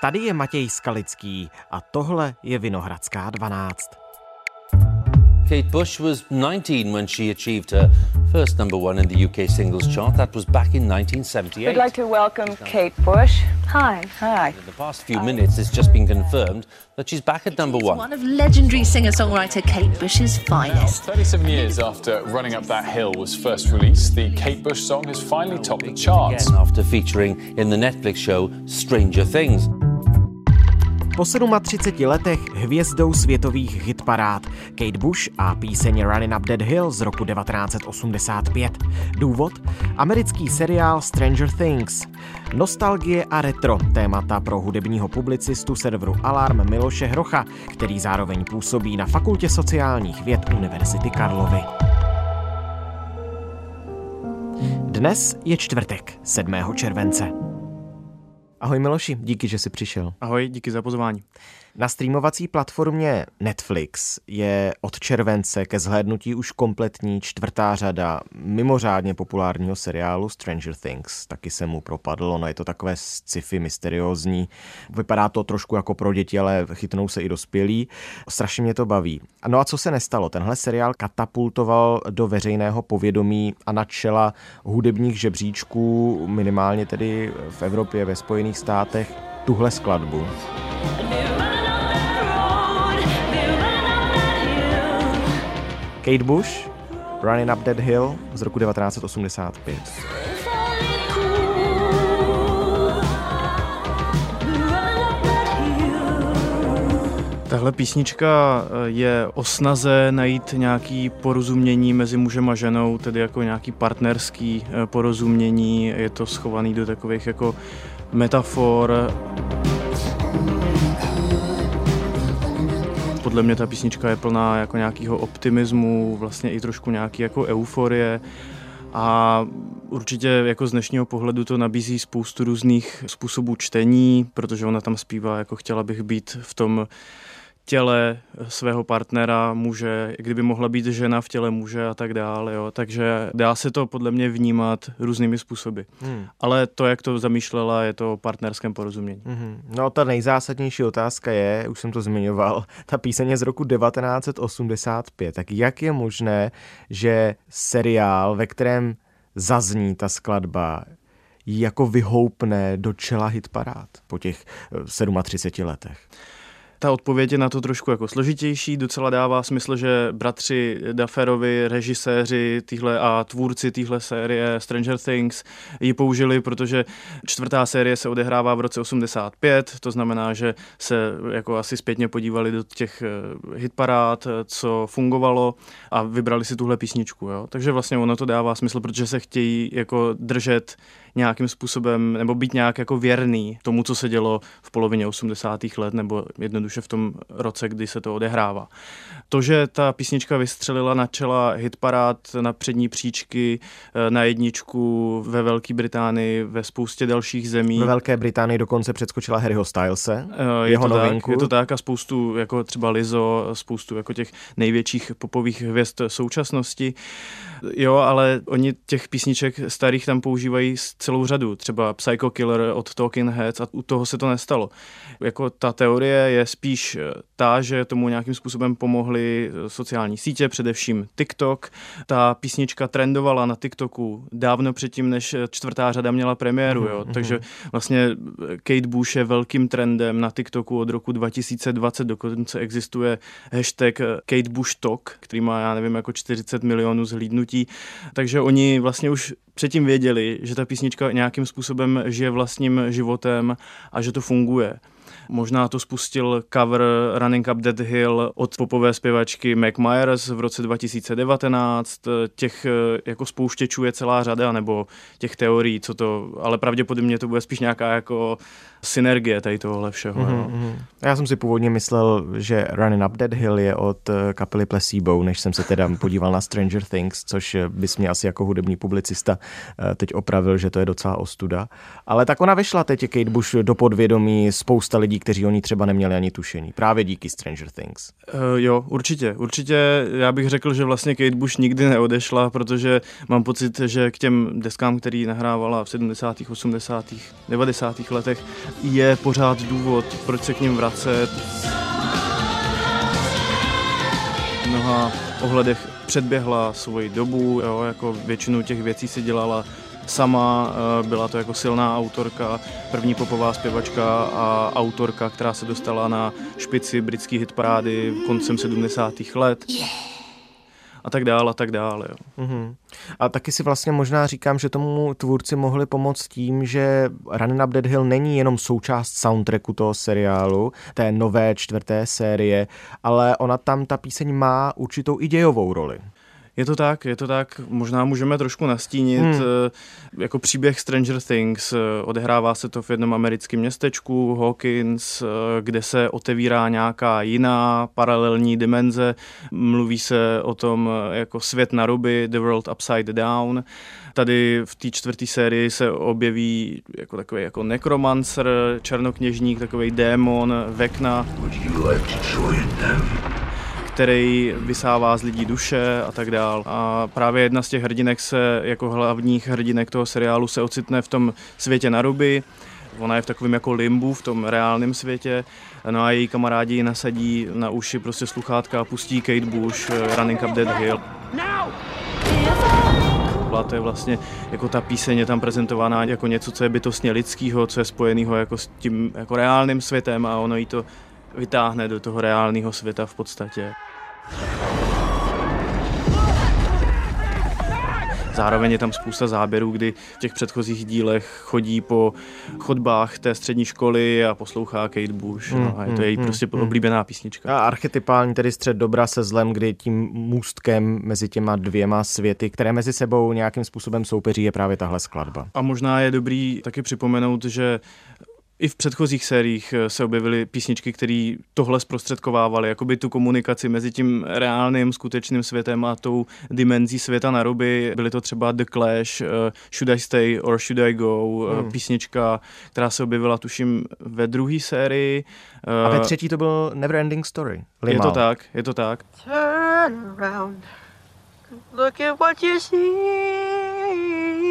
Tady je Matěj Skalický a tohle je Vinohradská 12. Kate Bush was 19 when she achieved her first number one in the UK singles chart. That was back in 1978. We'd like to welcome Kate Bush. Hi. Hi. In the past few minutes, it's just been confirmed that she's back at number one. One of legendary singer-songwriter Kate Bush's finest. 37 years after Running Up That Hill was first released, the Kate Bush song has finally topped the charts. Again, after featuring in the Netflix show Stranger Things. Po 37 letech hvězdou světových hitparád Kate Bush a píseň Running Up That Hill z roku 1985. Důvod? Americký seriál Stranger Things. Nostalgie a retro témata pro hudebního publicistu serveru Alarm Miloše Hrocha, který zároveň působí na Fakultě sociálních věd Univerzity Karlovy. Dnes je čtvrtek, 7. července. Ahoj Miloši, díky, že jsi přišel. Ahoj, díky za pozvání. Na streamovací platformě Netflix je od července ke zhlédnutí už kompletní čtvrtá řada mimořádně populárního seriálu Stranger Things. Taky se mu propadl, ono je to takové sci-fi mysteriózní. Vypadá to trošku jako pro děti, ale chytnou se i dospělí. Strašně mě to baví. No a co se nestalo? Tenhle seriál katapultoval do veřejného povědomí a na čela hudebních žebříčků, minimálně tedy v Evropě, ve Spojených státech, tuhle skladbu. Kate Bush, Running Up That Hill z roku 1985. Tahle písnička eh, je o snaze najít nějaký porozumění mezi mužem a ženou, tedy jako nějaký partnerský eh, porozumění. Je to schovaný do takových jako metafor. Podle mě ta písnička je plná jako nějakého optimismu, vlastně i trošku nějaký jako euforie. A určitě jako z dnešního pohledu to nabízí spoustu různých způsobů čtení, protože ona tam zpívá jako chtěla bych být v tom těle svého partnera muže, kdyby mohla být žena v těle muže a tak dále. Jo. Takže dá se to podle mě vnímat různými způsoby. Hmm. Ale to, jak to zamýšlela, je to o partnerském porozumění. Hmm. No ta nejzásadnější otázka je, už jsem to zmiňoval, ta píseň je z roku 1985. Tak jak je možné, že seriál, ve kterém zazní ta skladba, jako vyhoupne do čela hitparád po těch 37 letech? Ta odpověď je na to trošku jako složitější, docela dává smysl, že bratři Dufferovi, režiséři týhle a tvůrci téhle série Stranger Things ji použili, protože čtvrtá série se odehrává v roce 85, to znamená, že se jako asi zpětně podívali do těch hitparád, co fungovalo a vybrali si tuhle písničku. Jo? Takže vlastně ono to dává smysl, protože se chtějí jako držet nějakým způsobem, nebo být nějak jako věrný tomu, co se dělo v polovině 80. let, nebo jednoduše v tom roce, kdy se to odehrává. To, že ta písnička vystřelila na čela hitparád, na přední příčky, na jedničku ve Velké Británii, ve spoustě dalších zemí. Ve Velké Británii dokonce předskočila Harryho Stylese, je jeho to novinku. Tak, je to tak a spoustu, jako třeba Lizo, spoustu jako těch největších popových hvězd současnosti. Jo, ale oni těch písniček starých tam používají celou řadu, třeba Psycho Killer od Talking Heads a u toho se to nestalo. Jako ta teorie je spíš ta, že tomu nějakým způsobem pomohly sociální sítě, především TikTok. Ta písnička trendovala na TikToku dávno předtím, než čtvrtá řada měla premiéru, jo. Mhm, takže vlastně Kate Bush je velkým trendem na TikToku od roku 2020, dokonce existuje hashtag Kate Bush Talk, který má, já nevím, jako 40 milionů zhlídnutí, takže oni vlastně už předtím věděli, že ta písnička nějakým způsobem žije vlastním životem a že to funguje. Možná to spustil cover Running Up That Hill od popové zpěvačky Mac Myers v roce 2019. Těch jako spouštěčů je celá řada, nebo těch teorií, co to, ale pravděpodobně to bude spíš nějaká jako synergie tady tohle všeho. Mm-hmm. Já jsem si původně myslel, že Running Up That Hill je od kapely Placebo, než jsem se teda podíval na Stranger Things, což bys mě asi jako hudební publicista teď opravil, že to je docela ostuda. Ale tak ona vyšla teď Kate Bush do podvědomí, spousta lidí kteří o ní třeba neměli ani tušení. Právě díky Stranger Things. Uh, jo, určitě. Určitě já bych řekl, že vlastně Kate Bush nikdy neodešla, protože mám pocit, že k těm deskám, který nahrávala v 70., 80., 90. letech, je pořád důvod, proč se k ním vracet. Mnoha ohledech předběhla svoji dobu, jo, jako většinu těch věcí si dělala sama, eh, byla to jako silná autorka, první popová zpěvačka a autorka, která se dostala na špici britské hitparády koncem 70. let. A tak dál, a tak dále. Jo. Mm-hmm. A taky si vlastně možná říkám, že tomu tvůrci mohli pomoct tím, že Running Up Dead Hill není jenom součást soundtracku toho seriálu, té nové čtvrté série, ale ona tam, ta píseň má určitou i dějovou roli. Je to tak, je to tak. Možná můžeme trošku nastínit hmm. Eh, jako příběh Stranger Things. Eh, odehrává se to v jednom americkém městečku Hawkins, eh, kde se otevírá nějaká jiná paralelní dimenze. Mluví se o tom jako svět na ruby, The World Upside Down. Tady v té čtvrté sérii se objeví jako takový jako nekromancer, černokněžník, takový démon, Vekna. Would you like to join them? Který vysává z lidí duše a tak dál. A právě jedna z těch hrdinek se, jako hlavních hrdinek toho seriálu, se ocitne v tom světě na ruby. Ona je v takovém jako limbu, v tom reálném světě. No a její kamarádi nasadí na uši prostě sluchátka a pustí Kate Bush, eh, Running Up Dead Hill. A to je vlastně jako ta píseň je tam prezentovaná jako něco, co je bytostně lidského, co je spojeného jako s tím jako reálným světem a ono jí to vytáhne do toho reálného světa v podstatě. Zároveň je tam spousta záběrů, kdy v těch předchozích dílech chodí po chodbách té střední školy a poslouchá Kate Bush. Mm, no, a je to její mm, prostě mm. oblíbená písnička. A archetypální tedy střed dobra se zlem, kdy tím můstkem mezi těma dvěma světy, které mezi sebou nějakým způsobem soupeří, je právě tahle skladba. A možná je dobrý taky připomenout, že i v předchozích sériích eh, se objevily písničky, které tohle zprostředkovávaly, jakoby tu komunikaci mezi tím reálným, skutečným světem a tou dimenzí světa na ruby. Byly to třeba The Clash, uh, Should I Stay or Should I Go, uh, hmm. písnička, která se objevila, tuším, ve druhé sérii. Uh, a ve třetí to byl Neverending Story. Limal. Je to tak, je to tak. Turn around, look at what you see.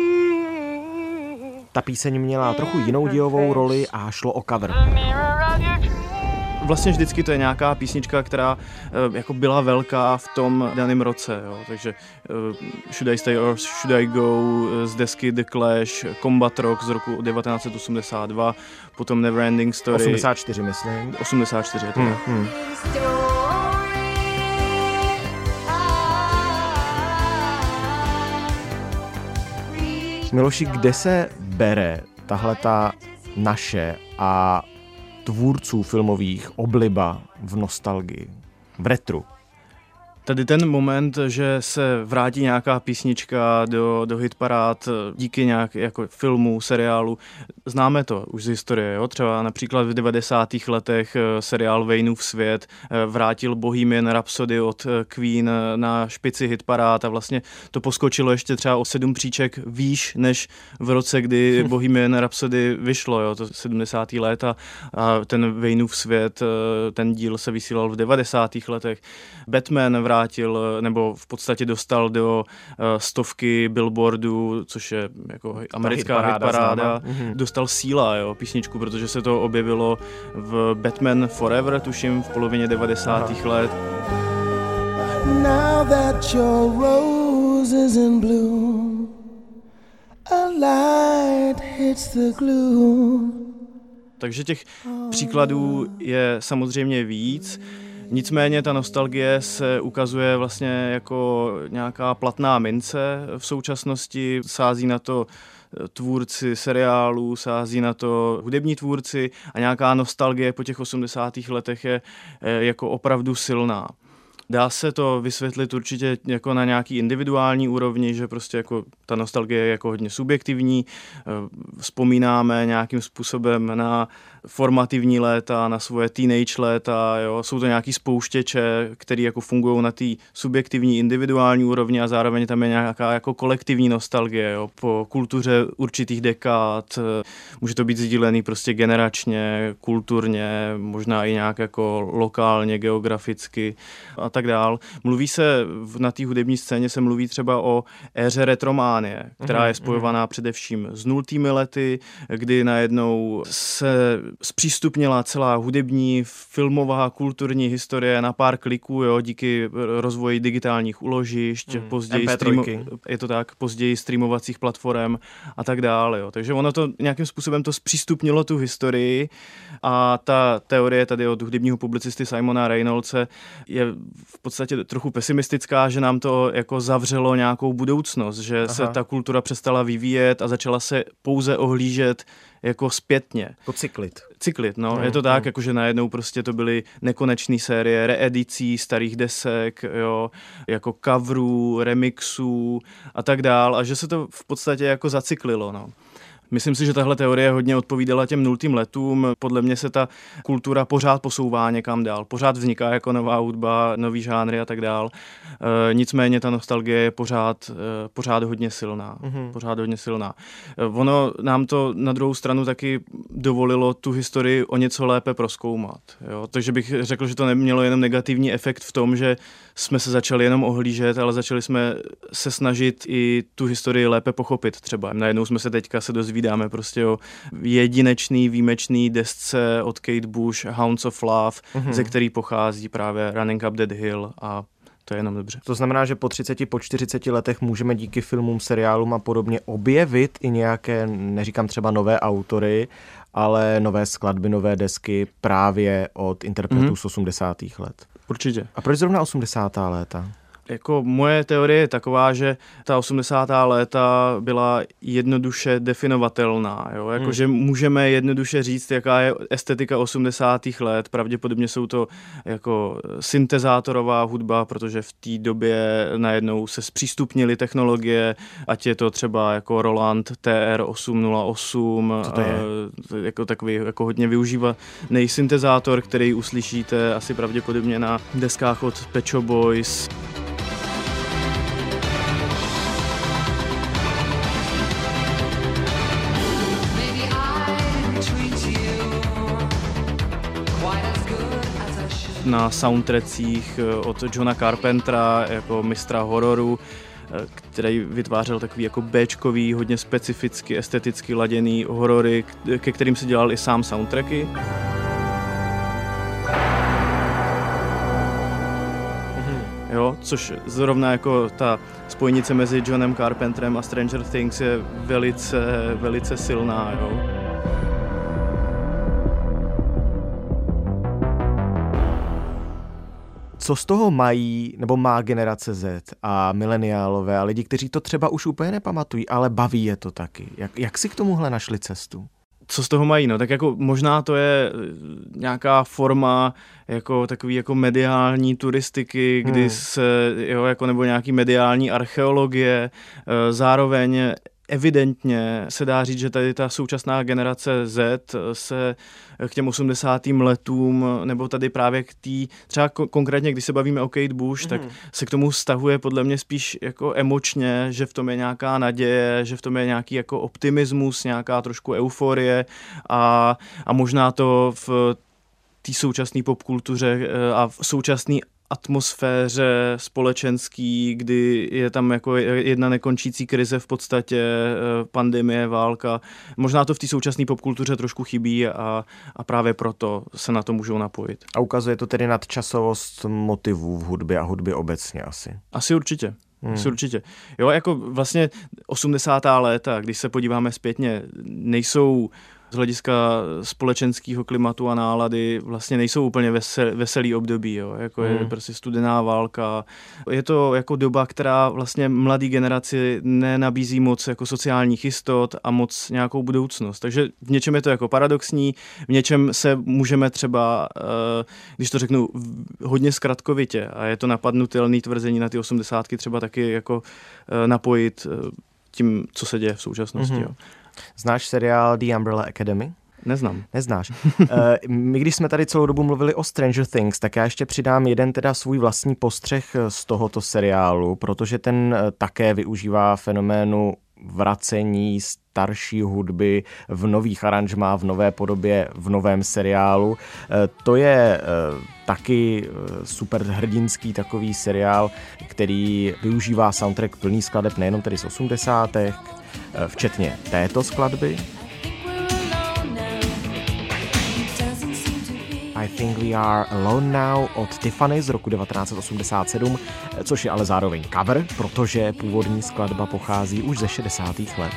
Ta píseň měla trochu jinou dílovou roli a šlo o cover. Vlastně vždycky to je nějaká písnička, která eh, jako byla velká v tom daném roce, jo. takže uh, Should I Stay or Should I Go z desky The Clash, Combat Rock z roku 1982, potom Neverending Story. 84 myslím. 84 je to hmm, hmm. Miloši, kde se bere tahle ta naše a tvůrců filmových obliba v nostalgii, v retru? Tady ten moment, že se vrátí nějaká písnička do, do hitparád díky nějak jako filmu, seriálu, známe to už z historie. Jo? Třeba například v 90. letech eh, seriál Vejnův svět eh, vrátil Bohemian Rhapsody od eh, Queen na špici hitparád a vlastně to poskočilo ještě třeba o sedm příček výš, než v roce, kdy Bohemian Rhapsody vyšlo, jo? to 70. let a, a ten Vejnův svět, ten díl se vysílal v 90. letech. Batman vrátil vrátil, nebo v podstatě dostal do uh, stovky billboardů, což je jako americká hitparáda, mm-hmm. dostal síla, jo, písničku, protože se to objevilo v Batman Forever, tuším, v polovině 90. Aha. let. Now that your rose is in bloom, a light hits the gloom. Takže těch příkladů je samozřejmě víc. Nicméně ta nostalgie se ukazuje vlastně jako nějaká platná mince v současnosti, sází na to eh, tvůrci seriálů, sází na to hudební tvůrci a nějaká nostalgie po těch 80. letech je eh, jako opravdu silná. Dá se to vysvětlit určitě jako na nějaký individuální úrovni, že prostě jako ta nostalgie je jako hodně subjektivní. Eh, vzpomínáme nějakým způsobem na formativní léta, na svoje teenage léta, jo. Jsou to nějaký spouštěče, které jako fungují na té subjektivní, individuální úrovni a zároveň tam je nějaká jako kolektivní nostalgie, jo. Po kultuře určitých dekád, může to být sdílený prostě generačně, kulturně, možná i nějak jako lokálně, geograficky a tak dál. Mluví se, na té hudební scéně se mluví třeba o éře retrománie, která je mhm, spojovaná mhm. především s nultými lety, kdy najednou se zpřístupnila celá hudební, filmová, kulturní historie na pár kliků, jo, díky rozvoji digitálních uložišť, hmm. později streamo, je to tak, později streamovacích platform a tak dále. Jo. Takže ono to nějakým způsobem to zpřístupnilo tu historii a ta teorie tady od hudebního publicisty Simona Reynoldse je v podstatě trochu pesimistická, že nám to jako zavřelo nějakou budoucnost, že Aha. se ta kultura přestala vyvíjet a začala se pouze ohlížet jako zpětně. Jako cyklit. Cyklit, no. Mm, je to tak, mm. jako že najednou prostě to byly nekonečné série reedicí starých desek, jo, jako coverů, remixů a tak dál a že se to v podstatě jako zacyklilo, no. Myslím si, že tahle teorie hodně odpovídala těm nultým letům. Podle mě se ta kultura pořád posouvá někam dál. Pořád vzniká jako nová hudba, nový žánry a tak dál. E, nicméně ta nostalgie je pořád, e, pořád hodně silná. Mm-hmm. Pořád hodně silná. E, ono nám to na druhou stranu taky dovolilo tu historii o něco lépe proskoumat. Jo? Takže bych řekl, že to nemělo jenom negativní efekt v tom, že jsme se začali jenom ohlížet, ale začali jsme se snažit i tu historii lépe pochopit třeba. Najednou jsme se teďka se dozvídáme prostě o jedinečný, výjimečný desce od Kate Bush, Hounds of Love, mm-hmm. ze který pochází právě Running Up That Hill a to je jenom dobře. To znamená, že po 30, po 40 letech můžeme díky filmům, seriálům a podobně objevit i nějaké, neříkám třeba nové autory, ale nové skladby, nové desky právě od interpretů mm-hmm. z 80. let. Určitě. A proč zrovna 80. léta? Jako moje teorie je taková, že ta 80. léta byla jednoduše definovatelná. Jo? Jako, hmm. Že můžeme jednoduše říct, jaká je estetika 80. let. Pravděpodobně jsou to jako syntezátorová hudba, protože v té době najednou se zpřístupnily technologie, ať je to třeba jako Roland TR-808, Co to je? Uh, jako takový jako hodně využívaný syntezátor, který uslyšíte asi pravděpodobně na deskách od Pecho Boys. Na soundtrackích eh, od Johna Carpentera jako mistra hororu, eh, který vytvářel takový jako Bčkový, hodně specificky, esteticky laděný horory, ke kterým se dělal i sám soundtracky. Mhm. Jo, což zrovna jako ta spojnice mezi Johnem Carpenterem a Stranger Things je velice, velice silná, jo. Co z toho mají, nebo má generace Z a mileniálové a lidi, kteří to třeba už úplně nepamatují, ale baví je to taky. Jak, jak si k tomuhle našli cestu? co z toho mají, no, tak jako možná to je eh, nějaká forma jako takový jako mediální turistiky, kdy hmm. se, jo, jako nebo nějaký mediální archeologie, eh, zároveň evidentně se dá říct, že tady ta současná generace Z se k těm 80. letům, nebo tady právě k té, třeba konkrétně, když se bavíme o Kate Bush, mm. tak mhm. se k tomu stahuje podle mě spíš jako emočně, že v tom je nějaká naděje, že v tom je nějaký jako optimismus, nějaká trošku euforie a, a možná to v té současné popkultuře eh, a v současné atmosféře společenský, kdy je tam jako jedna nekončící krize v podstatě, eh, pandemie, válka. Možná to v té současné popkultuře trošku chybí a, a právě proto se na to můžou napojit. A ukazuje to tedy nadčasovost motivů v hudbě a hudbě obecně asi. Asi určitě. Hmm. Asi určitě. Jo, jako vlastně 80. léta, když se podíváme zpětně, nejsou z hlediska společenského klimatu a nálady vlastně nejsou úplně vesel, veselý období, jo? jako je hmm. prostě studená válka. Je to jako doba, která vlastně mladý generaci nenabízí moc jako sociálních jistot a moc nějakou budoucnost. Takže v něčem je to jako paradoxní, v něčem se můžeme třeba, eh, když to řeknu hodně zkratkovitě, a je to napadnutelný tvrzení na ty osmdesátky třeba taky jako eh, napojit eh, tím, co se děje v současnosti. Mm-hmm. Jo. Znáš seriál The Umbrella Academy? Neznám. Neznáš. Eh, my, když jsme tady celou dobu mluvili o Stranger Things, tak já ještě přidám jeden teda svůj vlastní postřeh z tohoto seriálu, protože ten eh, také využívá fenoménu vracení starší hudby v nových aranžmá, v nové podobě, v novém seriálu. Eh, to je taky super hrdinský takový seriál, který využívá soundtrack plný skladeb nejenom tedy z 80. včetně této skladby, I Think We Are Alone Now od Tiffany z roku 1987, což je ale zároveň cover, protože původní skladba pochází už ze 60. let.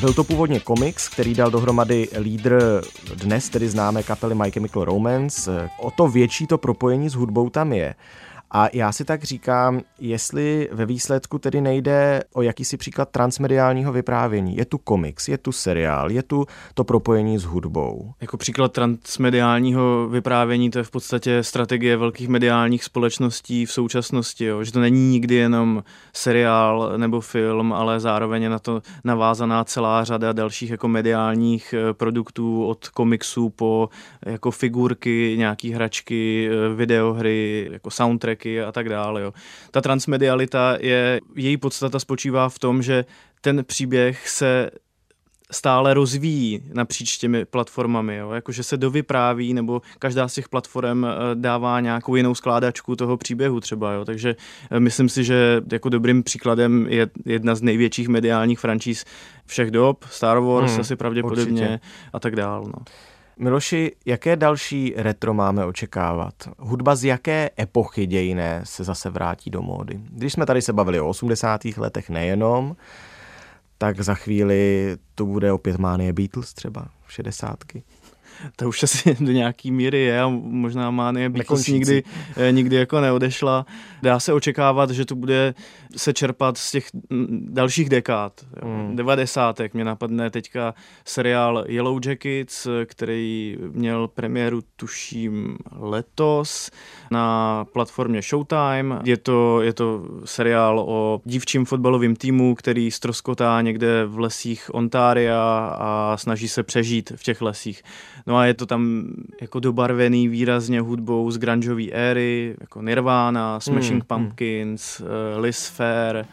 Byl to původně komiks, který dal dohromady lídr dnes tedy známé kapely My Chemical Romance. O to větší to propojení s hudbou tam je. A já si tak říkám, jestli ve výsledku tedy nejde o jakýsi příklad transmediálního vyprávění. Je tu komiks, je tu seriál, je tu to propojení s hudbou. Jako příklad transmediálního vyprávění to je v podstatě strategie velkých mediálních společností v současnosti, jo? že to není nikdy jenom seriál nebo film, ale zároveň je na to navázaná celá řada dalších jako mediálních eh, produktů od komiksů po jako figurky, nějaký hračky, eh, videohry, jako soundtrack soundtracky a tak dále. Jo. Ta transmedialita je, její podstata spočívá v tom, že ten příběh se stále rozvíjí napříč těmi platformami, jo? jakože se dovypráví, nebo každá z těch platform eh, dává nějakou jinou skládačku toho příběhu třeba, jo? takže eh, myslím si, že jako dobrým příkladem je jedna z největších mediálních franšíz všech dob, Star Wars hmm, asi pravděpodobně určitě. a tak dál. No. Miloši, jaké další retro máme očekávat? Hudba z jaké epochy dějiné se zase vrátí do módy? Když jsme tady se bavili o 80. letech nejenom, tak za chvíli to bude opět mánie Beatles třeba, v 60 to už asi do nějaký míry je a možná má Beatles nikdy, eh, nikdy jako neodešla. Dá se očekávat, že to bude se čerpat z těch dalších dekád. Devadesátek mě napadne teďka seriál Yellow Jackets, který měl premiéru tuším letos na platformě Showtime. Je to, je to seriál o dívčím fotbalovém týmu, který stroskotá někde v lesích Ontária a snaží se přežít v těch lesích. No a je to tam jako dobarvený výrazně hudbou z grungeové éry, jako Nirvana, Smashing mm, Pumpkins, mm. Uh, Liz Fair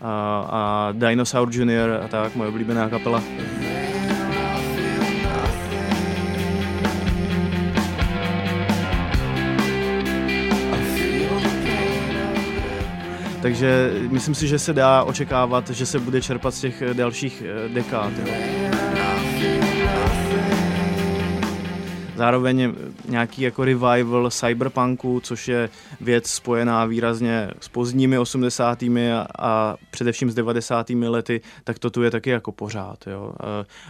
a, a Dinosaur Jr. a tak, moje oblíbená kapela. Takže myslím si, že se dá očekávat, že se bude čerpat z těch dalších eh, dekád. Jo. Zároveň nějaký jako revival cyberpunku, což je věc spojená výrazně s pozdními 80. a, a především s 90. lety, tak to tu je taky jako pořád. Jo.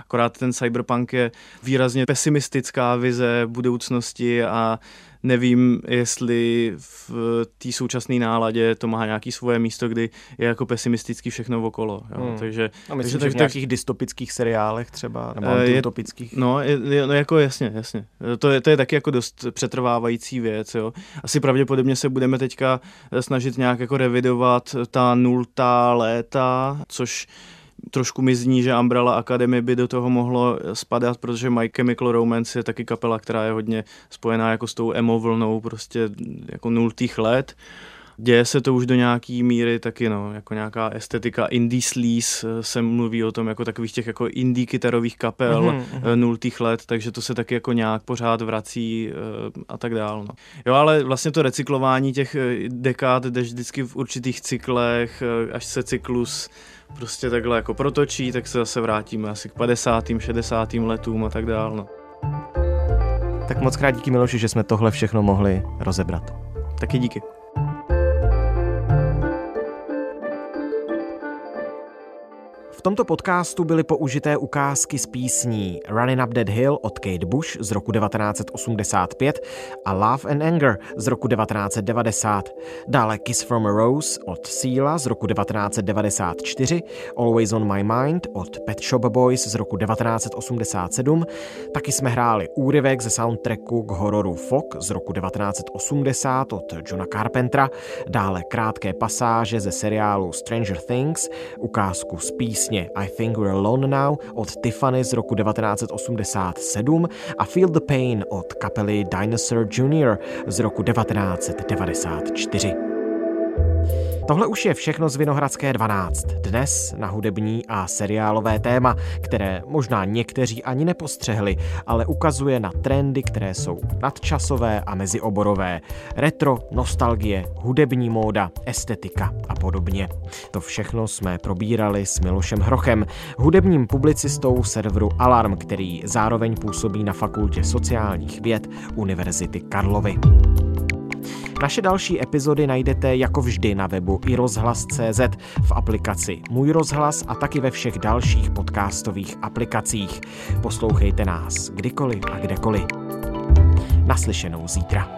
Akorát ten cyberpunk je výrazně pesimistická vize budoucnosti a nevím, jestli v té současné náladě to má nějaký svoje místo, kdy je jako pesimistický všechno okolo. Jo. Hmm. Takže, A myslím, takže, že v nějakých tak, dystopických seriálech třeba, nebo eh, utopických. No, je, no, jako jasně, jasně. To je, to je taky jako dost přetrvávající věc. Jo. Asi pravděpodobně se budeme teďka snažit nějak jako revidovat ta nultá léta, což trošku mi zní, že Umbrella Academy by do toho mohlo spadat, protože My Chemical Romance je taky kapela, která je hodně spojená jako s tou emo vlnou prostě jako nultých let. Děje se to už do nějaký míry taky, no, jako nějaká estetika indie sleaze eh, se mluví o tom jako takových těch jako indie kytarových kapel mm-hmm. nultých let, takže to se taky jako nějak pořád vrací eh, a tak dál, no. Jo, ale vlastně to recyklování těch dekád jde vždycky v určitých cyklech, až se cyklus prostě takhle jako protočí, tak se zase vrátíme asi k 50. 60. letům a tak dál. No. Tak moc krát díky Miloši, že jsme tohle všechno mohli rozebrat. Taky díky. V tomto podcastu byly použité ukázky z písní Running Up That Hill od Kate Bush z roku 1985 a Love and Anger z roku 1990. Dále Kiss from a Rose od Seala z roku 1994, Always on My Mind od Pet Shop Boys z roku 1987. Taky jsme hráli úryvek ze soundtracku k hororu Fog z roku 1980 od Johna Carpentera, dále krátké pasáže ze seriálu Stranger Things, ukázku z písně I Think We're Alone Now od Tiffany z roku 1987 a Feel the Pain od kapely Dinosaur Jr. z roku 1994. Tohle už je všechno z Vinohradské 12. Dnes na hudební a seriálové téma, které možná někteří ani nepostřehli, ale ukazuje na trendy, které jsou nadčasové a mezioborové. Retro, nostalgie, hudební móda, estetika a podobně. To všechno jsme probírali s Milošem Hrochem, hudebním publicistou serveru Alarm, který zároveň působí na Fakultě sociálních věd Univerzity Karlovy. Naše další epizody najdete jako vždy na webu i rozhlas.cz v aplikaci Můj rozhlas a taky ve všech dalších podcastových aplikacích. Poslouchejte nás kdykoliv a kdekoliv. Naslyšenou zítra.